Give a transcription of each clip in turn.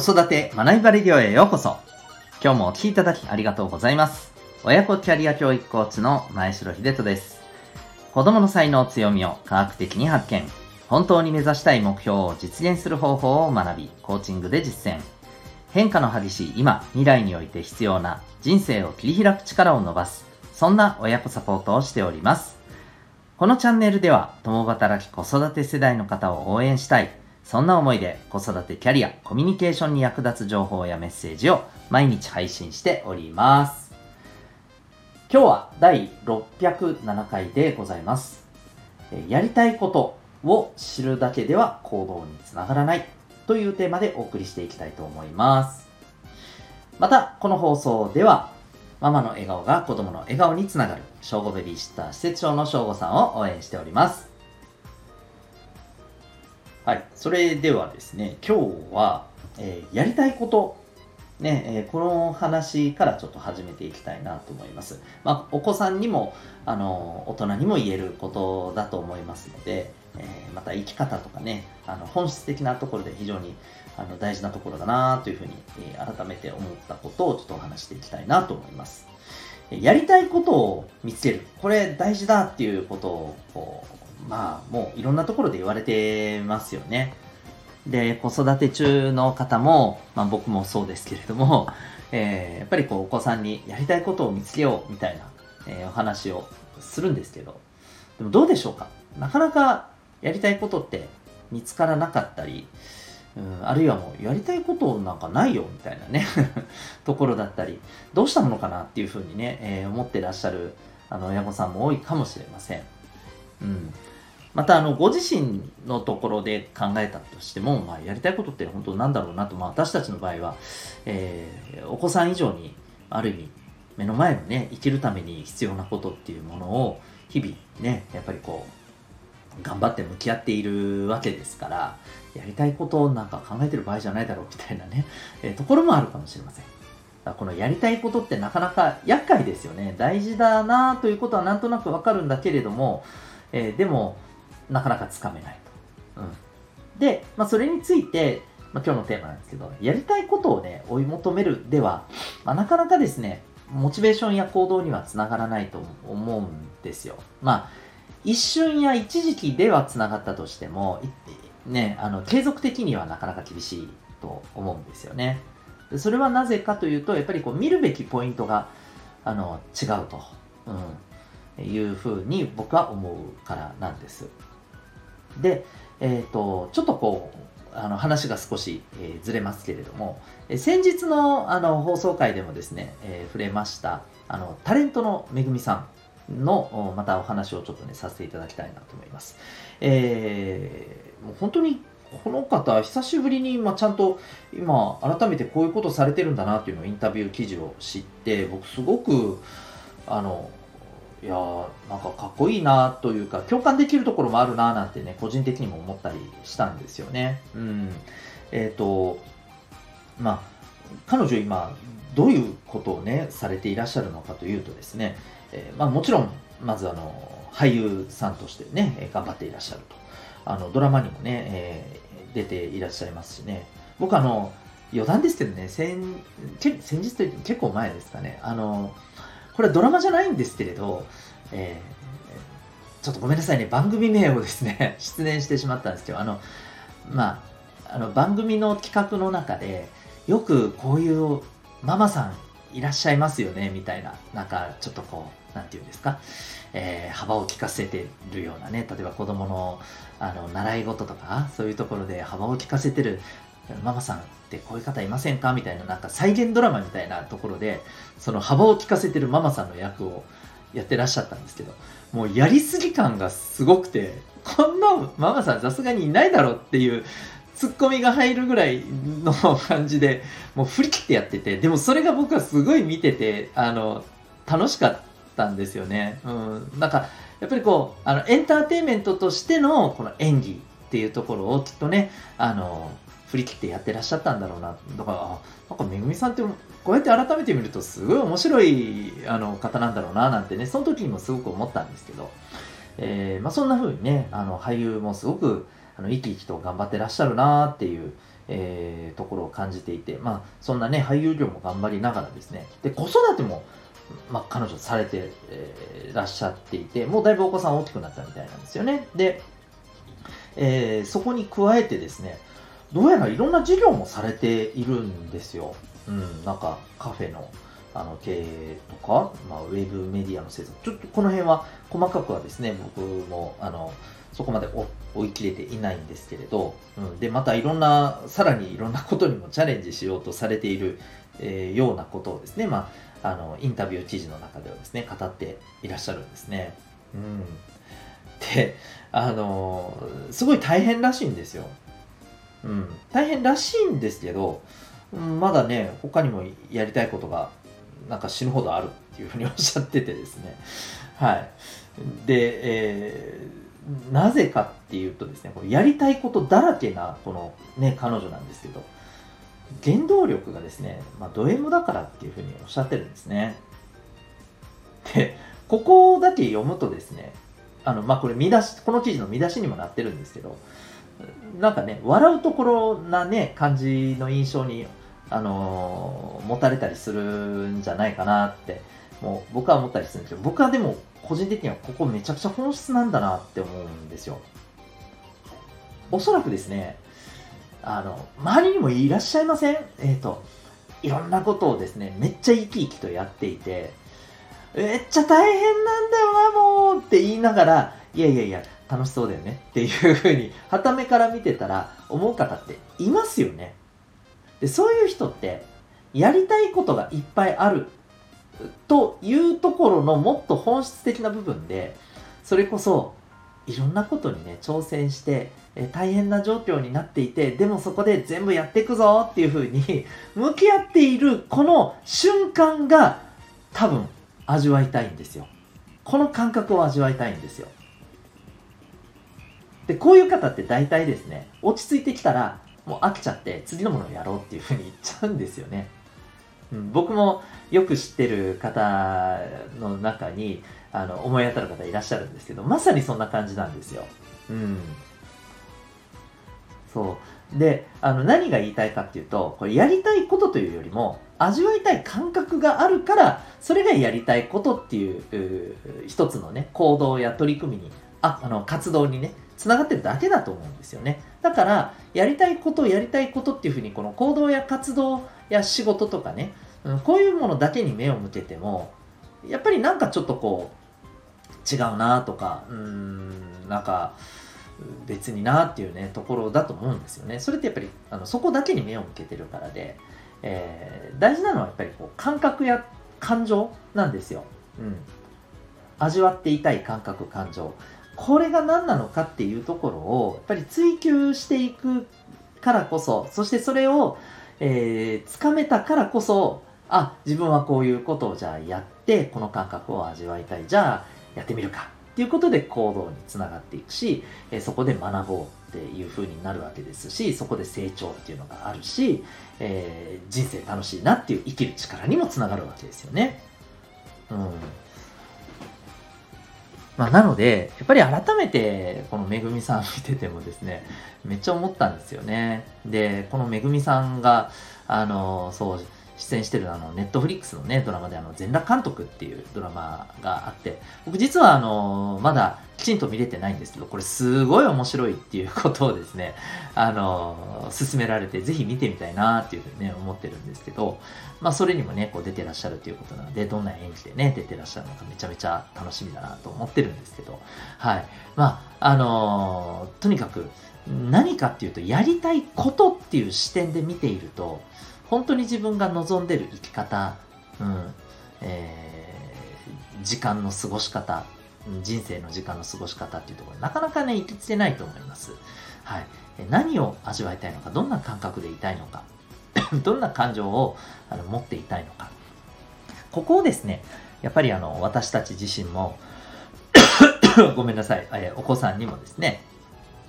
子育て学びバレディオへようこそ。今日もお聴きいただきありがとうございます。親子キャリア教育コーチの前城秀人です。子供の才能強みを科学的に発見。本当に目指したい目標を実現する方法を学び、コーチングで実践。変化の激しい今、未来において必要な人生を切り開く力を伸ばす。そんな親子サポートをしております。このチャンネルでは、共働き子育て世代の方を応援したい。そんな思いで子育てキャリア、コミュニケーションに役立つ情報やメッセージを毎日配信しております。今日は第607回でございます。やりたいことを知るだけでは行動につながらないというテーマでお送りしていきたいと思います。また、この放送では、ママの笑顔が子供の笑顔につながる、正午ベビーシッター施設長の正午さんを応援しております。はい。それではですね、今日は、えーやりたいこと、ね、えーこの話からちょっと始めていきたいなと思います。まあ、お子さんにも、あの、大人にも言えることだと思いますので、えーまた生き方とかね、あの、本質的なところで非常にあの大事なところだなというふうに、え改めて思ったことをちょっとお話していきたいなと思います。やりたいことを見つける。これ大事だっていうことを、こうまあ、もういろんなところで言われてますよね。で、子育て中の方も、まあ僕もそうですけれども、えーやっぱりこうお子さんにやりたいことを見つけようみたいな、えーお話をするんですけど、でもどうでしょうか？なかなかやりたいことって見つからなかったり、うん、あるいはもうやりたいことなんかないよみたいなね ところだったりどうしたものかなっていうふうにね、えー思ってらっしゃるあの親御さんも多いかもしれません、うん、またあのご自身のところで考えたとしても、まあ、やりたいことって本当なんだろうなと、まあ、私たちの場合は、えーお子さん以上にある意味目の前のね生きるために必要なことっていうものを日々ねやっぱりこう頑張って向き合っているわけですからやりたいことなんか考えてる場合じゃないだろうみたいなね、えーところもあるかもしれません。このやりたいことってなかなか厄介ですよね。大事だなということはなんとなくわかるんだけれども、えーでもなかなかつかめないと。うん、で、まあ、それについて、まあ、今日のテーマなんですけど、やりたいことをね、追い求めるでは、まあ、なかなかですね、モチベーションや行動にはつながらないと思うんですよ。まあ、一瞬や一時期ではつながったとしても、いね、あの継続的にはなかなか厳しいと思うんですよね。でそれはなぜかというと、やっぱりこう見るべきポイントがあの違うと、うん、いうふうに僕は思うからなんです。で、えー、とちょっとこうあの話が少し、えーずれますけれども、えー先日のあの放送回でもですね、えー触れましたあのタレントのめぐみさんのおまたお話をちょっとねさせていただきたいなと思います。えーもう本当にこの方久しぶりに、まあ、ちゃんと今改めてこういうことされてるんだなっていうのをインタビュー記事を知って僕すごくあのいやーなんかかっこいいなというか共感できるところもあるななんてね個人的にも思ったりしたんですよね。うん、えっ、とまあ彼女今どういうことをねされていらっしゃるのかというとですね、えーまあ、もちろんまずあの俳優さんとしてね頑張っていらっしゃると。あのドラマにもね、えー出ていらっしゃいますしね。僕あの余談ですけどね先先日というと結構前ですかね。あのこれはドラマじゃないんですけれど、えーちょっとごめんなさいね、番組名をですね、出演してしまったんですけど、あの、まあ、あの番組の企画の中で、よくこういうママさんいらっしゃいますよね、みたいな、なんかちょっとこう、なんていうんですか、えー幅を利かせてるようなね、例えば子供のあの習い事とか、そういうところで幅を利かせてるママさんってこういう方いませんか？みたいな、なんか再現ドラマみたいなところで、その幅を利かせてるママさんの役をやってらっしゃったんですけど、もうやりすぎ感がすごくて、こんなママさんさすがにいないだろうっていうツッコミが入るぐらいの感じで、もう振り切ってやってて、でもそれが僕はすごい見てて、あの、楽しかったんですよね。うん。なんか、やっぱりこう、あの、エンターテインメントとしてのこの演技っていうところをきっとね、あの、振り切ってやってらっしゃったんだろうな。だから、なんかめぐみさんってこうやって改めて見るとすごい面白いあの方なんだろうななんてね、その時にもすごく思ったんですけど、えーまあ、そんな風にね、あの俳優もすごくあの生き生きと頑張ってらっしゃるなっていう、えー、ところを感じていて、まあ、そんなね、俳優業も頑張りながらですね、で、子育ても、まあ、彼女されて、えー、らっしゃっていて、もうだいぶお子さん大きくなったみたいなんですよね。で、えー、そこに加えてですね、どうやらいろんな事業もされているんですよ。うん、なんかカフェのあの経営とか、まあ、ウェブメディアの制作、ちょっとこの辺は細かくはですね、僕もあのそこまで追い切れていないんですけれど、うん、で、またいろんな、さらにいろんなことにもチャレンジしようとされている、えー、ようなことをですね、まあ、あのインタビュー記事の中ではですね、語っていらっしゃるんですね。うん、で、あのすごい大変らしいんですよ。大変らしいんですけど、うんまだね、他にもやりたいことがなんか死ぬほどあるっていうふうにおっしゃっててですね。はい。で、えー、なぜかっていうとですね、こやりたいことだらけな、このね、彼女なんですけど、原動力がですね、まあ、ド M だからっていうふうにおっしゃってるんですね。で、ここだけ読むとですね、あの、まあ、これ見出し、この記事の見出しにもなってるんですけど、なんかね、笑うところなね、感じの印象に、あの、持たれたりするんじゃないかなって、もう僕は思ったりするんですけど、僕はでも個人的にはここめちゃくちゃ本質なんだなって思うんですよ。おそらくですね、あの、周りにもいらっしゃいません？えっ、ー、と、いろんなことをですね、めっちゃ生き生きとやっていて、めっちゃ大変なんだよな、もうって言いながら、いやいやいや、楽しそうだよねっていうふうに、はためから見てたら思う方っていますよね。で、そういう人って、やりたいことがいっぱいあるというところのもっと本質的な部分で、それこそ、いろんなことにね、挑戦して、え大変な状況になっていて、でもそこで全部やっていくぞっていうふうに向き合っているこの瞬間が多分味わいたいんですよ。この感覚を味わいたいんですよ。で、こういう方って大体ですね、落ち着いてきたら、もう飽きちゃって次のものをやろうっていうふうに言っちゃうんですよね。うん、僕もよく知ってる方の中にあの思い当たる方いらっしゃるんですけど、まさにそんな感じなんですよ。うん。そう。で、あの何が言いたいかっていうと、これやりたいことというよりも、味わいたい感覚があるから、それがやりたいことっていう一つのね、行動や取り組みに、あ、あの、活動にね、つながってるだけだと思うんですよね。だから、やりたいことやりたいことっていうふうに、この行動や活動や仕事とかね、うん、こういうものだけに目を向けても、やっぱりなんかちょっとこう、違うなとか、うん、なんか、別になっていうね、ところだと思うんですよね。それってやっぱり、あのそこだけに目を向けてるからで、えー、大事なのはやっぱりこう感覚や感情なんですよ。うん。味わっていたい感覚、感情。これが何なのかっていうところを、やっぱり追求していくからこそ、そしてそれを、えー、つかめたからこそ、あ、自分はこういうことをじゃあやって、この感覚を味わいたい。じゃあ、やってみるか。っていうことで行動につながっていくし、えー、そこで学ぼうっていう風になるわけですし、そこで成長っていうのがあるし、えー、人生楽しいなっていう生きる力にもつながるわけですよね。うん。まあ、なので、やっぱり改めて、このめぐみさん見ててもですね、めっちゃ思ったんですよね。で、このめぐみさんが、あの、そう、出演してるあの、ネットフリックスのね、ドラマであの、全裸監督っていうドラマがあって、僕実はあの、まだきちんと見れてないんですけど、これすごい面白いっていうことをですね、あの、勧められて、ぜひ見てみたいなっていうふうにね、思ってるんですけど、まあそれにもね、こう出てらっしゃるということなので、どんな演技でね、出てらっしゃるのかめちゃめちゃ楽しみだなと思ってるんですけど、はい。まあ、あのとにかく、何かっていうと、やりたいことっていう視点で見ていると、本当に自分が望んでる生き方、うん、えー、時間の過ごし方、人生の時間の過ごし方っていうところなかなかね、行きつけないと思います。はい。何を味わいたいのか、どんな感覚でいたいのか、どんな感情をあの持っていたいのか。ここをですね、やっぱりあの、私たち自身も ごめんなさい、えー、お子さんにもですね、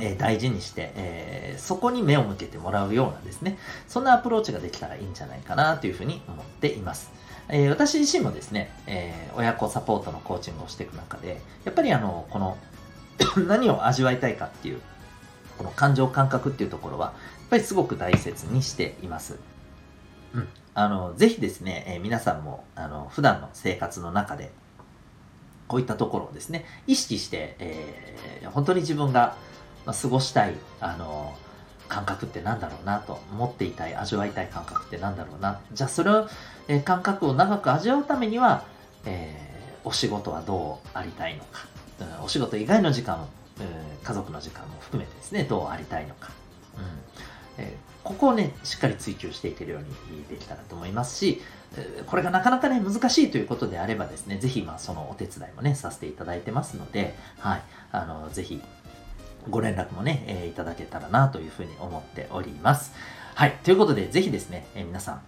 え、大事にして、えー、そこに目を向けてもらうようなですね、そんなアプローチができたらいいんじゃないかなというふうに思っています。えー、私自身もですね、え親子サポートのコーチングをしていく中で、やっぱりあの、この 何を味わいたいかっていうこの感情感覚っていうところはやっぱりすごく大切にしています。うん、あのぜひですね、え、皆さんもあの普段の生活の中でこういったところをですね意識して、えー、本当に自分が過ごしたいあの感覚って何だろうなと持っていたい味わいたい感覚って何だろうな。じゃあそれを、えー、感覚を長く味わうためには、えー、お仕事はどうありたいのか、うん、お仕事以外の時間、うん、家族の時間も含めてですねどうありたいのか、うん。え、ここをねしっかり追求していけるようにできたらと思いますしこれがなかなかね難しいということであればですね是非まあそのお手伝いもねさせていただいてますのではい。あの是非ご連絡もね、えー、いただけたらなというふうに思っております。はい。ということで、ぜひですね、えー、皆さん、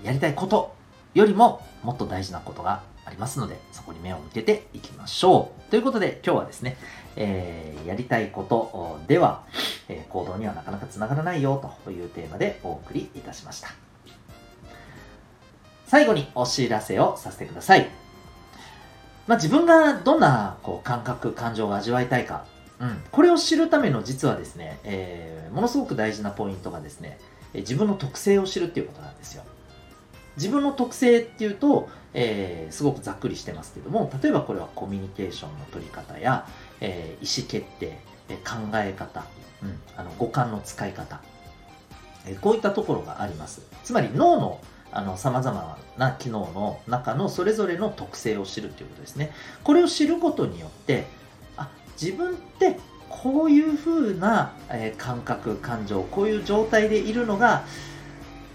えー、やりたいことよりももっと大事なことがありますので、そこに目を向けていきましょう。ということで、今日はですね、えー、やりたいことでは、え行動にはなかなかつながらないよというテーマでお送りいたしました。最後にお知らせをさせてください。まあ、自分がどんなこう感覚、感情を味わいたいかうん、これを知るための実はですね、えー、ものすごく大事なポイントがですね、自分の特性を知るっていうことなんですよ。自分の特性っていうと、えー、すごくざっくりしてますけども、例えばこれはコミュニケーションの取り方や、えー、意思決定、え考え方、うん、あの五感の使い方、えこういったところがあります。つまり脳のあの様々な機能の中のそれぞれの特性を知るということですね。これを知ることによって、自分ってこういう風な、え感覚感情こういう状態でいるのが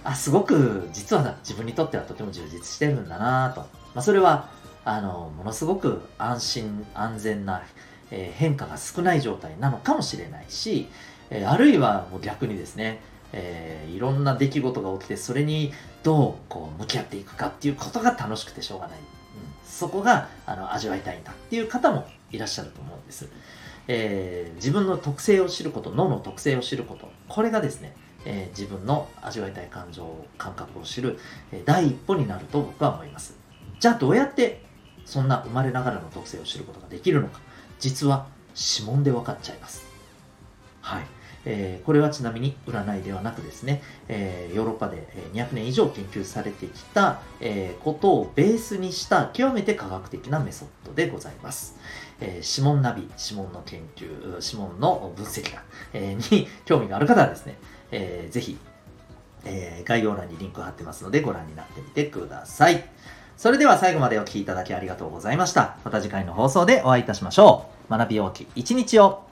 あすごく実は自分にとってはとても充実してるんだなと、まあ、それはあのものすごく安心安全な、え、変化が少ない状態なのかもしれないし、え、あるいはもう逆にですね、えー、いろんな出来事が起きてそれにどうこう向き合っていくかっていうことが楽しくてしょうがない、そこがあの味わいたいんだっていう方もいらっしゃると思うんです。えー、自分の特性を知ること、脳の特性を知ること、これがですね、えー、自分の味わいたい感情、感覚を知る、えー、第一歩になると僕は思います。じゃあどうやってそんな生まれながらの特性を知ることができるのか、実は指紋で分かっちゃいます。はい。えー、これはちなみに占いではなくですね、えー、ヨーロッパで200年以上研究されてきた、えー、ことをベースにした極めて科学的なメソッドでございます。え指紋ナビ、指紋の研究、指紋の分析だ、えに興味がある方はですね、えー、ぜひ、え概要欄にリンク貼ってますのでご覧になってみてください。それでは最後までお聴きいただきありがとうございました。また次回の放送でお会いいたしましょう。学び大きい一日を